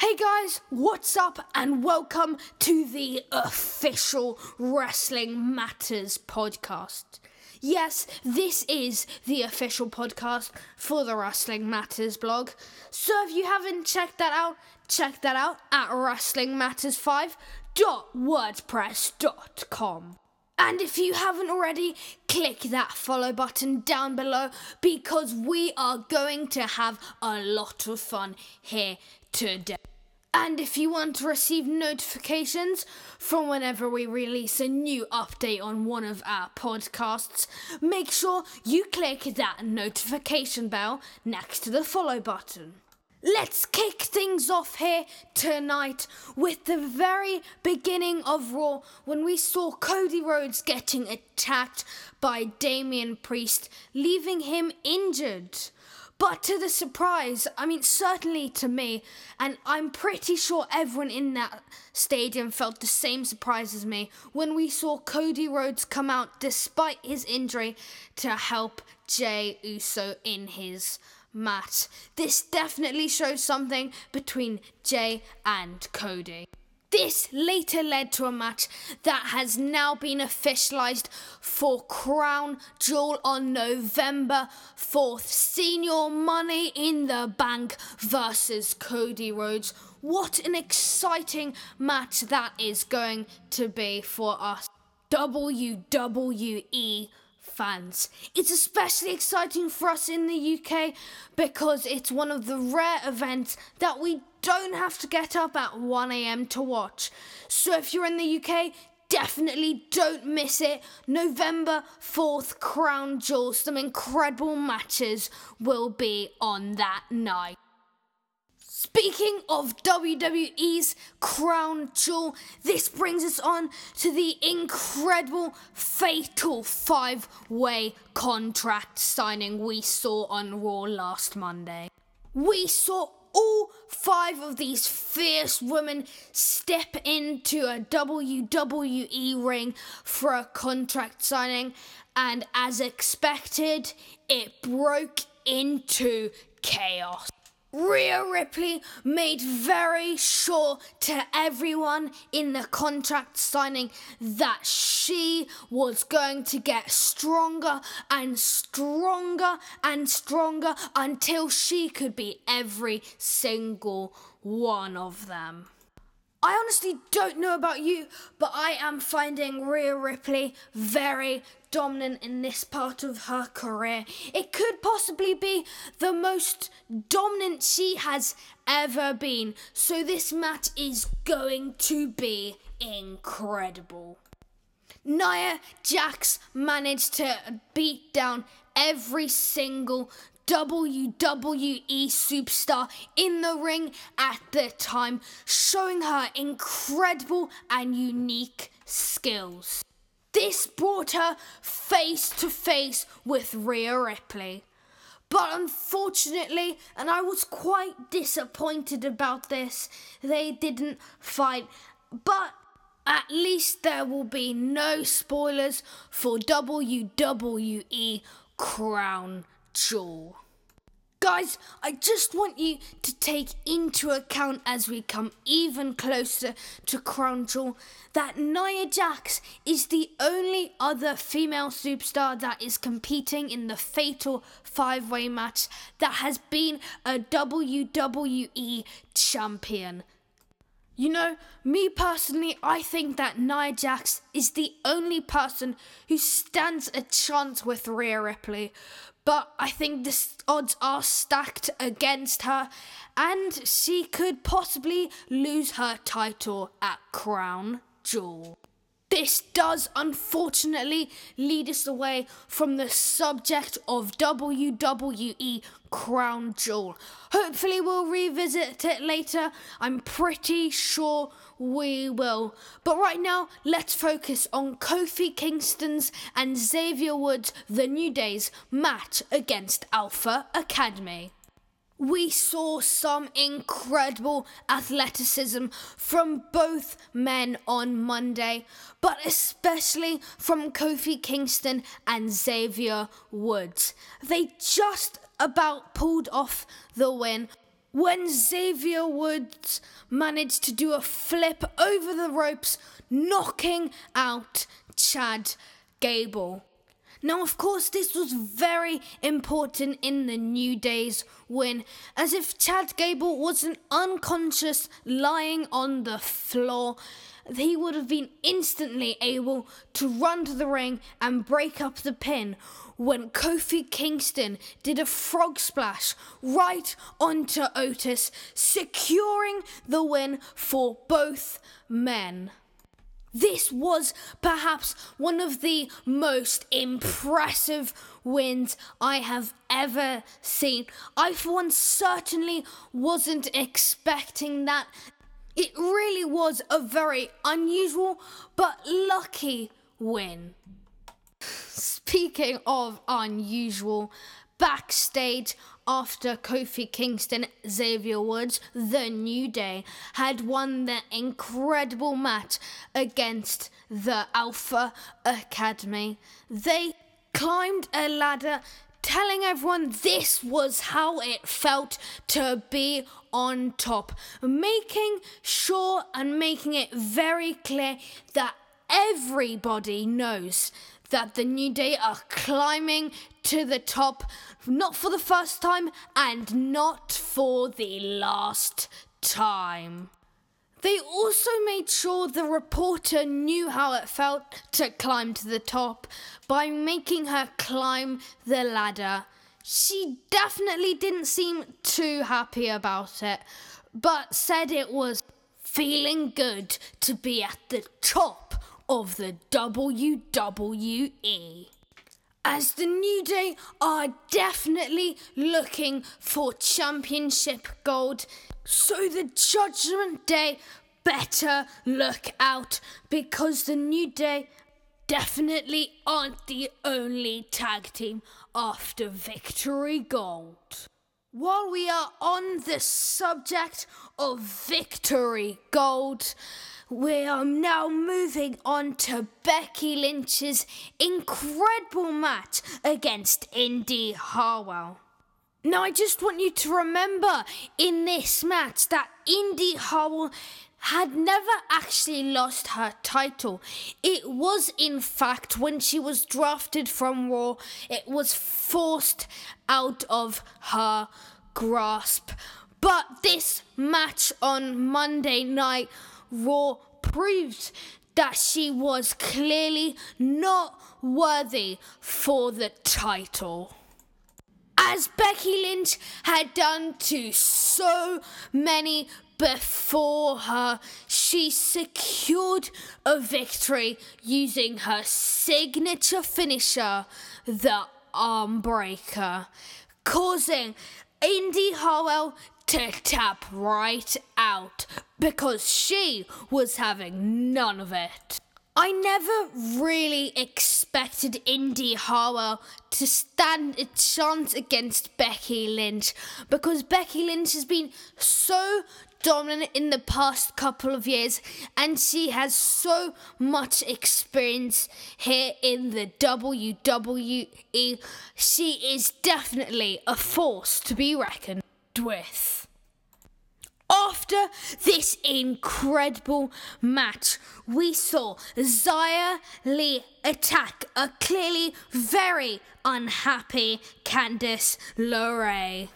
Hey guys, what's up, and welcome to the official Wrestling Matters podcast. Yes, this is the official podcast for the Wrestling Matters blog. So if you haven't checked that out, check that out at wrestlingmatters5.wordpress.com. And if you haven't already, click that follow button down below because we are going to have a lot of fun here today. And if you want to receive notifications from whenever we release a new update on one of our podcasts, make sure you click that notification bell next to the follow button. Let's kick things off here tonight with the very beginning of Raw when we saw Cody Rhodes getting attacked by Damian Priest, leaving him injured. But to the surprise, I mean, certainly to me, and I'm pretty sure everyone in that stadium felt the same surprise as me when we saw Cody Rhodes come out despite his injury to help Jey Uso in his match. This definitely shows something between Jay and Cody. This later led to a match that has now been officialized for Crown Jewel on November 4th. Señor Money in the Bank versus Cody Rhodes. What an exciting match that is going to be for us. WWE fans. It's especially exciting for us in the UK because it's one of the rare events that we don't have to get up at 1am to watch. So if you're in the UK, definitely don't miss it. November 4th, Crown Jewel. Some incredible matches will be on that night. Speaking of WWE's Crown Jewel, this brings us on to the incredible fatal five way contract signing we saw on Raw last Monday. We saw all five of these fierce women step into a WWE ring for a contract signing, and as expected, it broke into chaos. Rhea Ripley made very sure to everyone in the contract signing that she was going to get stronger and stronger and stronger until she could be every single one of them. I honestly don't know about you, but I am finding Rhea Ripley very dominant in this part of her career. It could possibly be the most dominant she has ever been. So this match is going to be incredible. Nia Jax managed to beat down every single WWE superstar in the ring at the time, showing her incredible and unique skills. This brought her face to face with Rhea Ripley. But unfortunately, and I was quite disappointed about this, they didn't fight. But at least there will be no spoilers for WWE Crown Jewel. Guys, I just want you to take into account as we come even closer to Crown Jewel that Nia Jax is the only other female superstar that is competing in the fatal five way match that has been a WWE champion. You know, me personally, I think that Nia Jax is the only person who stands a chance with Rhea Ripley but I think the odds are stacked against her, and she could possibly lose her title at Crown Jewel. This does unfortunately lead us away from the subject of WWE Crown Jewel. Hopefully, we'll revisit it later. I'm pretty sure we will. But right now, let's focus on Kofi Kingston's and Xavier Woods' The New Day's match against Alpha Academy we saw some incredible athleticism from both men on Monday, but especially from Kofi Kingston and Xavier Woods. They just about pulled off the win, when Xavier Woods managed to do a flip over the ropes, knocking out Chad Gable. Now, of course, this was very important in the New Day's win, as if Chad Gable wasn't unconscious lying on the floor, he would have been instantly able to run to the ring and break up the pin when Kofi Kingston did a frog splash right onto Otis, securing the win for both men. This was perhaps one of the most impressive wins I have ever seen. I, for one, certainly wasn't expecting that. It really was a very unusual but lucky win. Speaking of unusual, backstage after Kofi Kingston, Xavier Woods, The New Day, had won the incredible match against the Alpha Academy. They climbed a ladder telling everyone this was how it felt to be on top, making sure and making it very clear that everybody knows that the New Day are climbing to the top, not for the first time and not for the last time. They also made sure the reporter knew how it felt to climb to the top by making her climb the ladder. She definitely didn't seem too happy about it, but said it was feeling good to be at the top of the WWE. As the New Day are definitely looking for championship gold, so the Judgment Day better look out because the New Day definitely aren't the only tag team after Victory Gold. While we are on the subject of Victory Gold, we are now moving on to Becky Lynch's incredible match against Indi Hartwell. Now, I just want you to remember in this match that Indi Hartwell had never actually lost her title. It was, in fact, when she was drafted from Raw, it was forced out of her grasp. But this match on Monday night Raw proved that she was clearly not worthy for the title. As Becky Lynch had done to so many before her, she secured a victory using her signature finisher, the Armbreaker, causing Indi Hartwell to tap right out because she was having none of it. I never really expected Indi Hartwell to stand a chance against Becky Lynch because Becky Lynch has been so dominant in the past couple of years and she has so much experience here in the WWE. She is definitely a force to be reckoned with. After this incredible match, we saw Xia Li attack a clearly very unhappy Candice LeRae.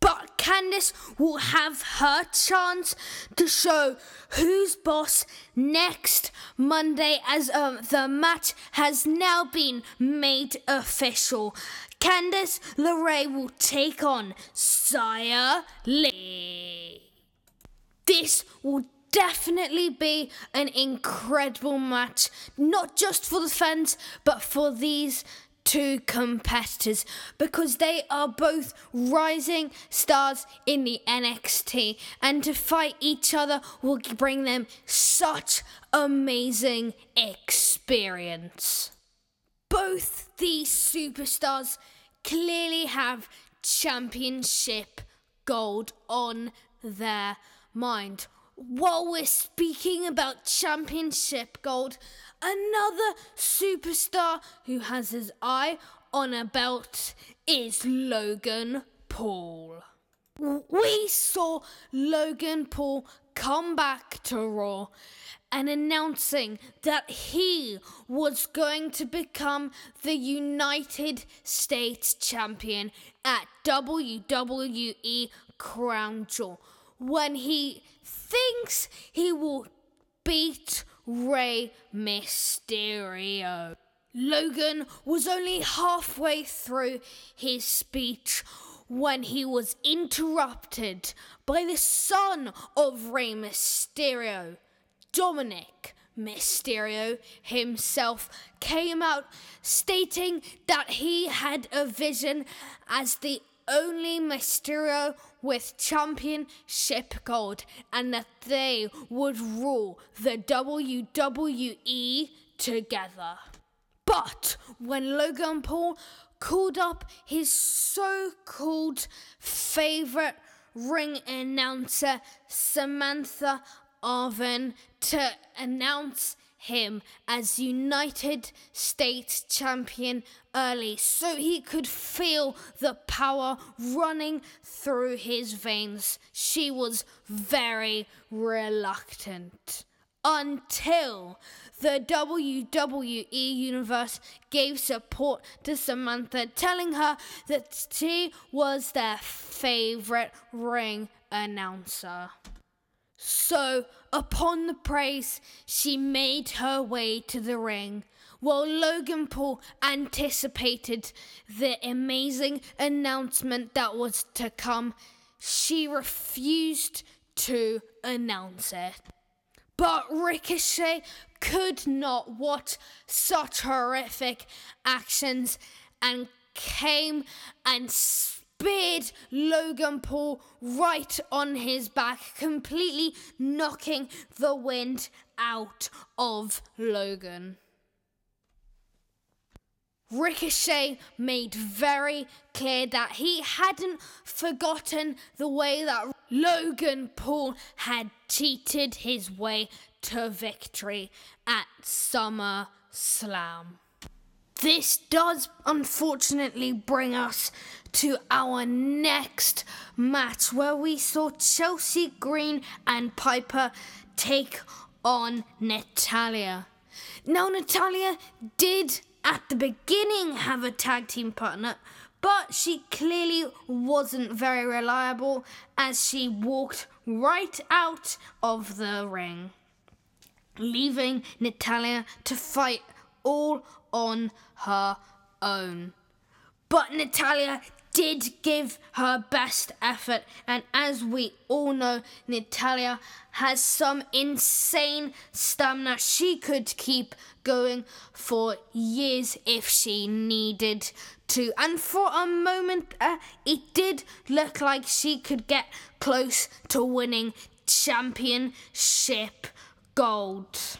But Candice will have her chance to show who's boss next Monday as um, the match has now been made official. Candice LeRae will take on Xia Li. This will definitely be an incredible match, not just for the fans, but for these two competitors because they are both rising stars in the NXT and to fight each other will bring them such amazing experience. Both these superstars clearly have championship gold on their mind. While we're speaking about championship gold, another superstar who has his eye on a belt is Logan Paul. we saw Logan Paul come back to Raw and announcing that he was going to become the United States champion at WWE Crown Jewel when he thinks he will beat Rey Mysterio. Logan was only halfway through his speech when he was interrupted by the son of Rey Mysterio, Dominik Mysterio himself came out stating that he had a vision as the only Mysterio with championship gold and that they would rule the WWE together. But when Logan Paul called up his so called favorite ring announcer, Samantha Irvin, to announce him as United States champion early so he could feel the power running through his veins. She was very reluctant until the WWE Universe gave support to Samantha, telling her that she was their favorite ring announcer. So, upon the praise, she made her way to the ring. While Logan Paul anticipated the amazing announcement that was to come, she refused to announce it. But Ricochet could not watch such horrific actions and came and speared Logan Paul right on his back, completely knocking the wind out of Logan. Ricochet made very clear that he hadn't forgotten the way that Logan Paul had cheated his way to victory at SummerSlam. This does unfortunately bring us to our next match where we saw Chelsea Green and Piper take on Natalya. Now, Natalya did at the beginning have a tag team partner, but she clearly wasn't very reliable as she walked right out of the ring, leaving Natalya to fight all on her own. But Natalya did give her best effort, and as we all know, Natalya has some insane stamina. She could keep going for years if she needed to. And for a moment, uh, it did look like she could get close to winning championship gold.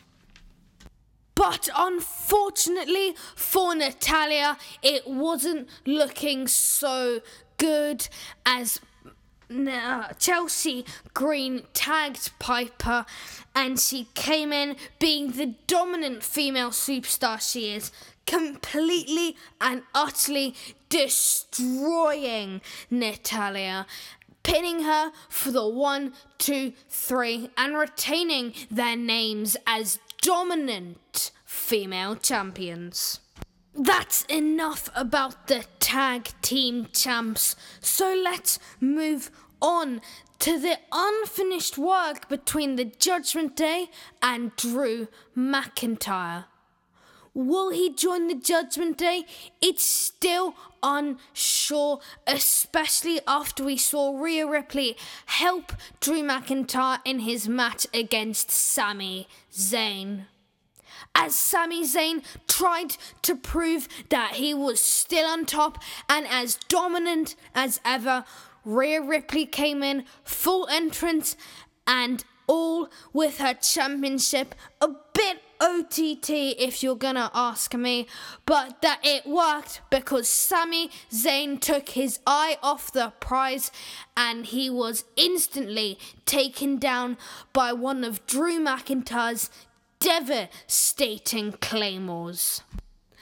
But unfortunately for Natalya, it wasn't looking so good as uh, Chelsea Green tagged Piper and she came in being the dominant female superstar she is, completely and utterly destroying Natalya pinning her for the one, two, three, and retaining their names as dominant female champions. That's enough about the tag team champs, so let's move on to the unfinished work between the Judgment Day and Drew McIntyre. Will he join the Judgment Day? It's still unsure, especially after we saw Rhea Ripley help Drew McIntyre in his match against Sami Zayn. As Sami Zayn tried to prove that he was still on top and as dominant as ever, Rhea Ripley came in full entrance and all with her championship a bit OTT if you're gonna ask me, but that it worked because Sami Zayn took his eye off the prize and he was instantly taken down by one of Drew McIntyre's devastating claymores.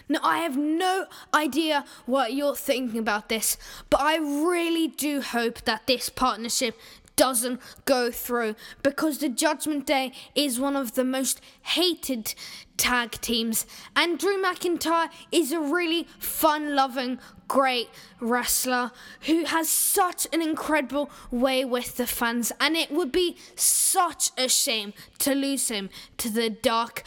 Now, I have no idea what you're thinking about this, but I really do hope that this partnership doesn't go through. Because the Judgment Day is one of the most hated tag teams, and Drew McIntyre is a really fun loving, great wrestler who has such an incredible way with the fans, and it would be such a shame to lose him to the dark,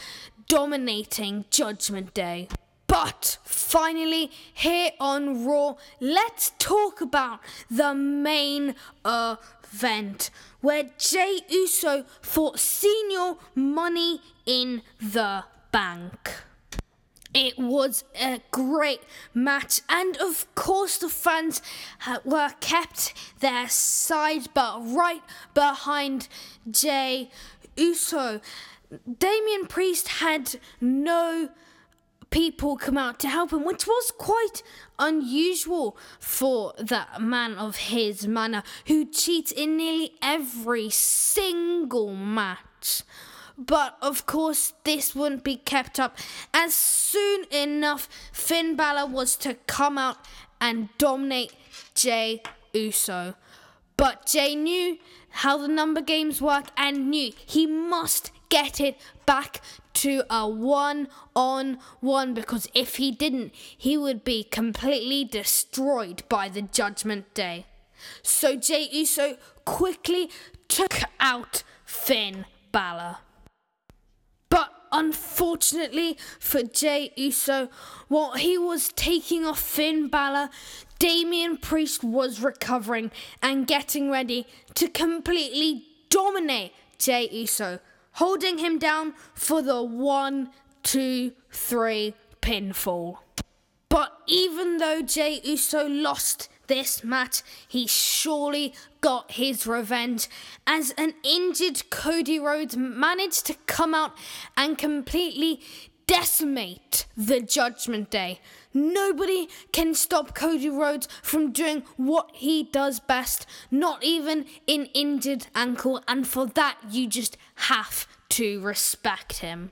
dominating Judgment Day. But finally, here on Raw, let's talk about the main uh, event where Jey Uso fought Señor Money in the Bank. It was a great match, and of course, the fans uh, were kept their side, but right behind Jey Uso. Damian Priest had no people come out to help him, which was quite unusual for that man of his manner who cheats in nearly every single match. But of course, this wouldn't be kept up as soon enough Finn Balor was to come out and dominate Jey Uso. But Jay knew how the number games work and knew he must get it back to a one on one because if he didn't, he would be completely destroyed by the Judgment Day. So Jey Uso quickly took out Finn Balor. But unfortunately for Jey Uso, while he was taking off Finn Balor, Damian Priest was recovering and getting ready to completely dominate Jey Uso holding him down for the one, two, three pinfall. But even though Jey Uso lost this match, he surely got his revenge as an injured Cody Rhodes managed to come out and completely decimate the Judgment Day. Nobody can stop Cody Rhodes from doing what he does best, not even an injured ankle, and for that you just have to respect him.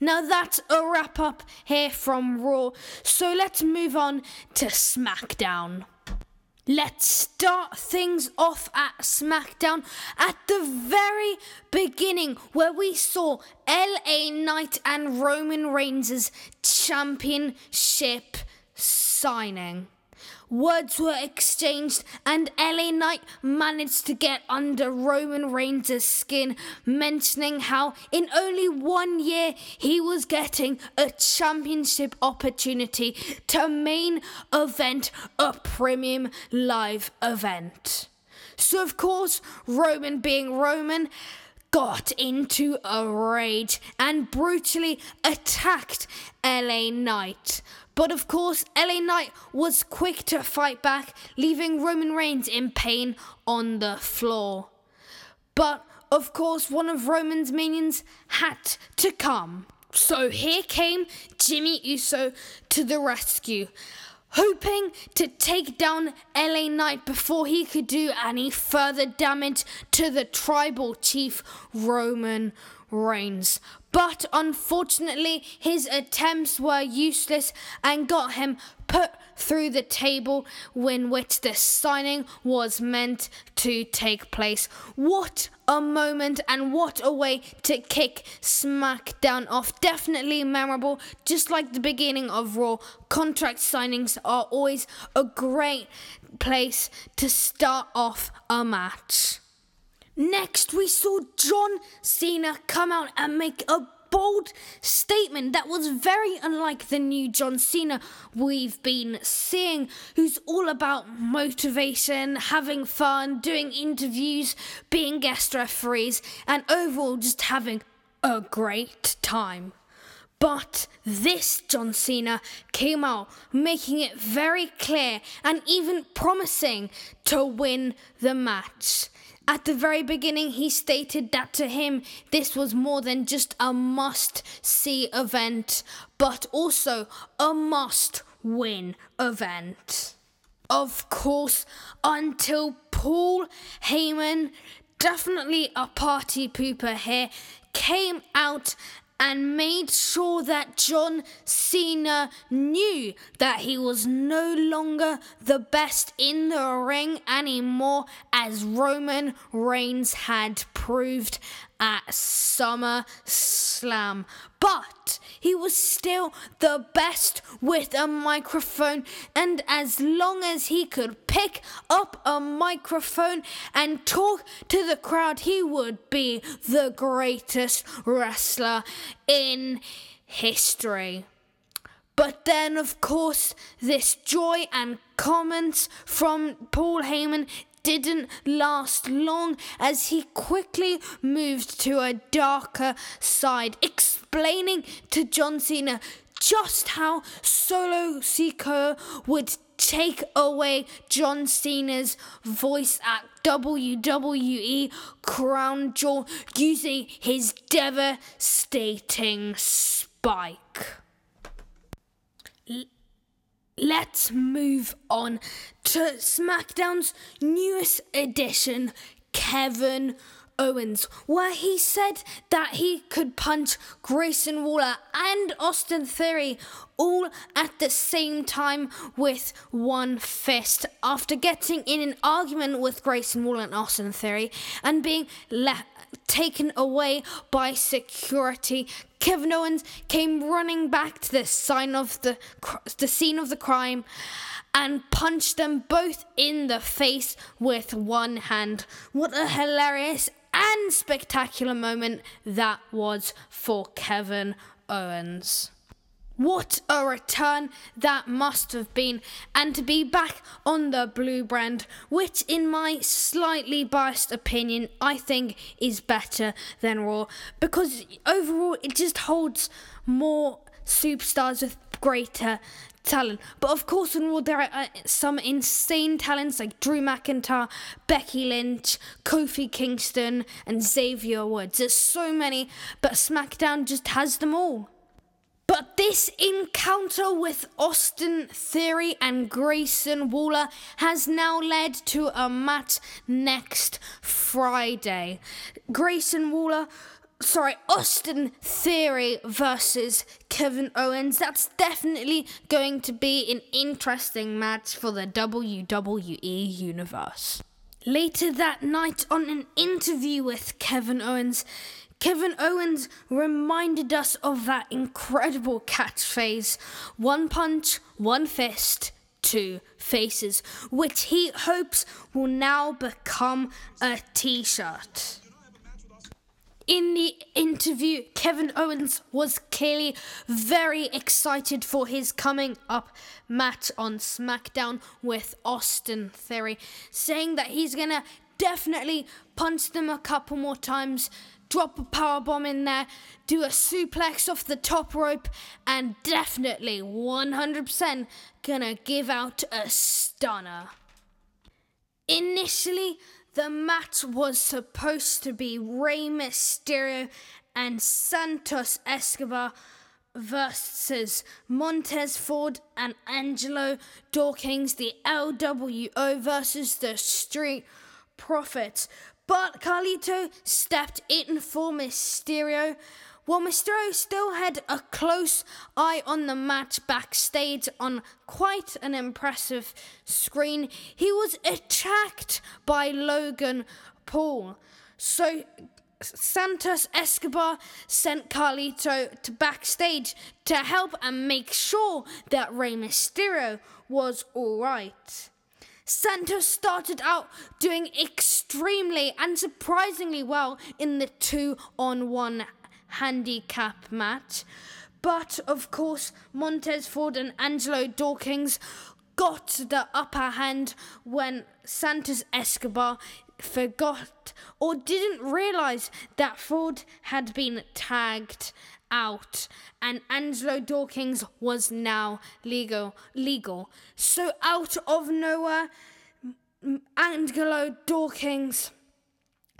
Now that's a wrap up here from Raw, so let's move on to SmackDown. Let's start things off at SmackDown at the very beginning where we saw LA Knight and Roman Reigns' championship signing. Words were exchanged, and LA Knight managed to get under Roman Reigns' skin, mentioning how in only one year he was getting a championship opportunity to main event a premium live event. So, of course, Roman being Roman, got into a rage and brutally attacked LA Knight. But of course, LA Knight was quick to fight back, leaving Roman Reigns in pain on the floor. But of course, one of Roman's minions had to come. So here came Jimmy Uso to the rescue, hoping to take down LA Knight before he could do any further damage to the tribal chief Roman Reigns. But unfortunately, his attempts were useless and got him put through the table in which the signing was meant to take place. What a moment and what a way to kick SmackDown off. Definitely memorable, just like the beginning of Raw. Contract signings are always a great place to start off a match. Next, we saw John Cena come out and make a bold statement that was very unlike the new John Cena we've been seeing, who's all about motivation, having fun, doing interviews, being guest referees, and overall just having a great time. But this John Cena came out making it very clear and even promising to win the match. At the very beginning, he stated that to him this was more than just a must see event, but also a must win event. Of course, until Paul Heyman, definitely a party pooper here, came out and made sure that John Cena knew that he was no longer the best in the ring anymore, as Roman Reigns had proved at SummerSlam. But he was still the best with a microphone, and as long as he could pick up a microphone and talk to the crowd, he would be the greatest wrestler in history. But then, of course, this joy and comments from Paul Heyman didn't last long as he quickly moved to a darker side, explaining to John Cena just how Solo Sikoa would take away John Cena's voice at WWE Crown Jewel using his devastating spike. Let's move on to SmackDown's newest edition, Kevin Owens, where he said that he could punch Grayson Waller and Austin Theory all at the same time with one fist. After getting in an argument with Grayson Waller and Austin Theory and being left taken away by security. Kevin Owens came running back to the sign of the the scene of the crime and punched them both in the face with one hand. What a hilarious and spectacular moment that was for Kevin Owens. What a return that must have been, and to be back on the blue brand, which, in my slightly biased opinion, I think is better than Raw, because overall it just holds more superstars with greater talent. But of course, on Raw, there are uh, some insane talents like Drew McIntyre, Becky Lynch, Kofi Kingston, and Xavier Woods. There's so many, but SmackDown just has them all. But this encounter with Austin Theory and Grayson Waller has now led to a match next Friday. Grayson Waller, sorry, Austin Theory versus Kevin Owens. That's definitely going to be an interesting match for the WWE Universe. Later that night, on an interview with Kevin Owens, Kevin Owens reminded us of that incredible catchphrase one punch, one fist, two faces, which he hopes will now become a t shirt. In the interview, Kevin Owens was clearly very excited for his coming up match on SmackDown with Austin Theory, saying that he's gonna definitely punch them a couple more times drop a power bomb in there, do a suplex off the top rope, and definitely 100% gonna give out a stunner. Initially, the match was supposed to be Rey Mysterio and Santos Escobar versus Montez Ford and Angelo Dawkins, the LWO versus the Street Profits. But Carlito stepped in for Mysterio. While Mysterio still had a close eye on the match backstage on quite an impressive screen, he was attacked by Logan Paul. So Santos Escobar sent Carlito to backstage to help and make sure that Rey Mysterio was alright. Santos started out doing extremely and surprisingly well in the two on one handicap match. But of course, Montez Ford and Angelo Dawkins got the upper hand when Santos Escobar forgot or didn't realize that Ford had been tagged out and Angelo Dawkins was now legal legal. So out of nowhere Angelo Dawkins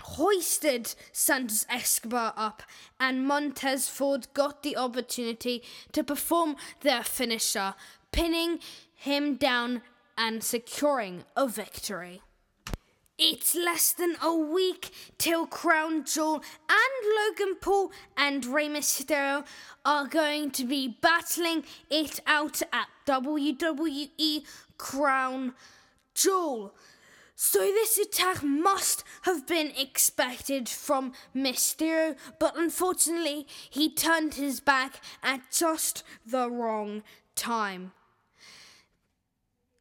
hoisted Santos Escobar up, and Montez Ford got the opportunity to perform their finisher, pinning him down and securing a victory. It's less than a week till Crown Jewel and Logan Paul and Rey Mysterio are going to be battling it out at WWE Crown Jewel. So this attack must have been expected from Mysterio, but unfortunately he turned his back at just the wrong time.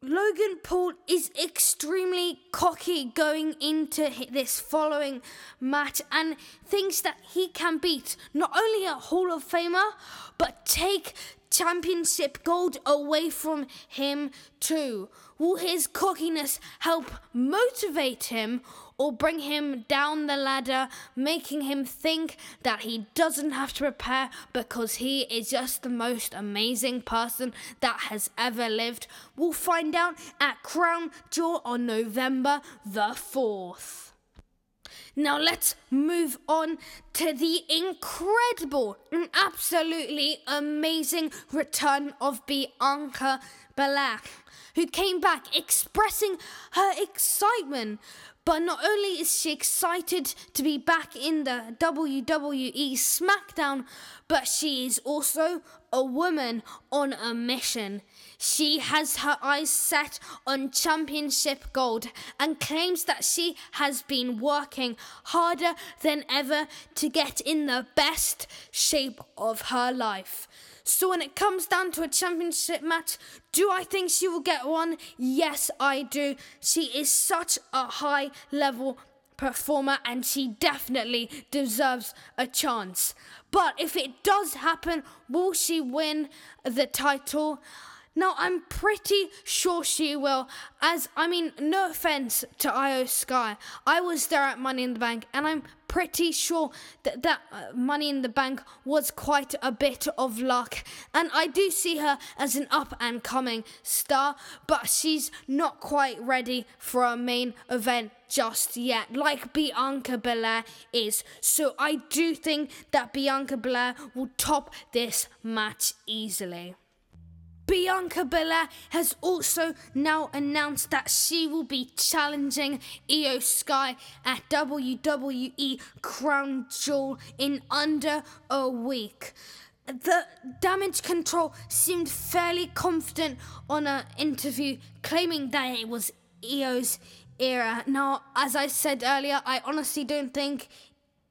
Logan Paul is extremely cocky going into this following match and thinks that he can beat not only a Hall of Famer but take championship gold away from him too. Will his cockiness help motivate him or bring him down the ladder, making him think that he doesn't have to prepare because he is just the most amazing person that has ever lived? We'll find out at Crown Jewel on November the 4th. Now let's move on to the incredible and absolutely amazing return of Bianca Belair, who came back expressing her excitement. But not only is she excited to be back in the WWE SmackDown, but she is also a woman on a mission. She has her eyes set on championship gold and claims that she has been working harder than ever to get in the best shape of her life. So when it comes down to a championship match, do I think she will get one? Yes, I do. She is such a high level performer and she definitely deserves a chance. But if it does happen, will she win the title? Now, I'm pretty sure she will, as I mean, no offense to Iyo Sky. I was there at Money in the Bank, and I'm pretty sure that that uh, Money in the Bank was quite a bit of luck. And I do see her as an up and coming star, but she's not quite ready for a main event just yet, like Bianca Belair is. So I do think that Bianca Belair will top this match easily. Bianca Belair has also now announced that she will be challenging Iyo Sky at WWE Crown Jewel in under a week. The damage control seemed fairly confident on an interview, claiming that it was Iyo's era. Now, as I said earlier, I honestly don't think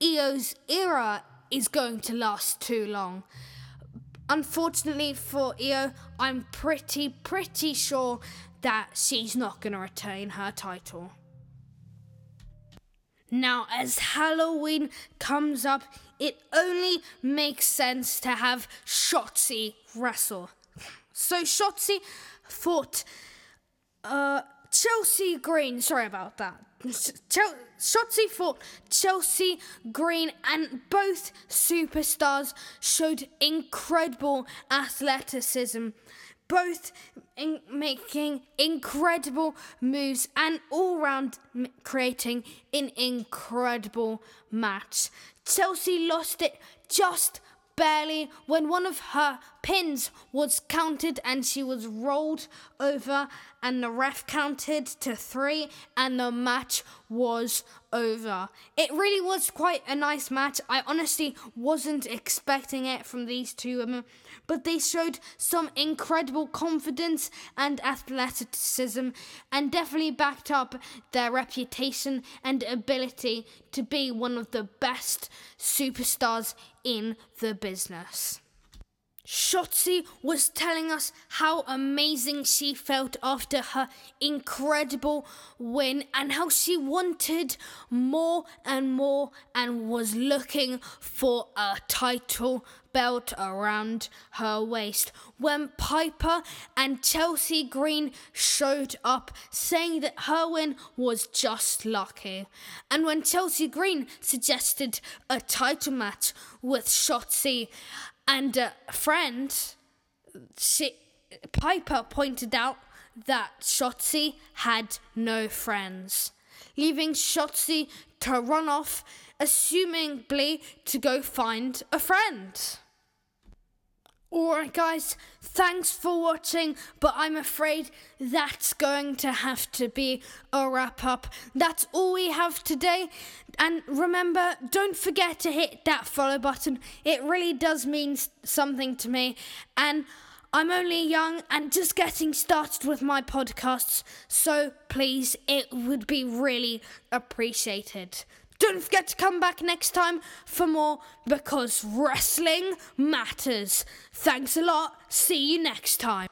Iyo's era is going to last too long. Unfortunately for Iyo, I'm pretty, pretty sure that she's not going to retain her title. Now, as Halloween comes up, it only makes sense to have Shotzi wrestle. So Shotzi fought uh, Chelsea Green. Sorry about that. Chel- Shotzi fought Chelsea Green, and both superstars showed incredible athleticism, both in making incredible moves and all round creating an incredible match. Chelsea lost it just barely when one of her pins was counted and she was rolled over and the ref counted to three and the match was over. It really was quite a nice match. I honestly wasn't expecting it from these two women, but they showed some incredible confidence and athleticism and definitely backed up their reputation and ability to be one of the best superstars in the business. Shotzi was telling us how amazing she felt after her incredible win and how she wanted more and more and was looking for a title belt around her waist when Piper and Chelsea Green showed up saying that her win was just lucky. And when Chelsea Green suggested a title match with Shotzi and a friend, she, Piper pointed out that Shotzi had no friends, leaving Shotzi to run off, assumingly to go find a friend. Alright, guys, thanks for watching, but I'm afraid that's going to have to be a wrap up. That's all we have today. And remember, don't forget to hit that follow button, it really does mean something to me. And I'm only young and just getting started with my podcasts, so please, it would be really appreciated. Don't forget to come back next time for more because wrestling matters. Thanks a lot. See you next time.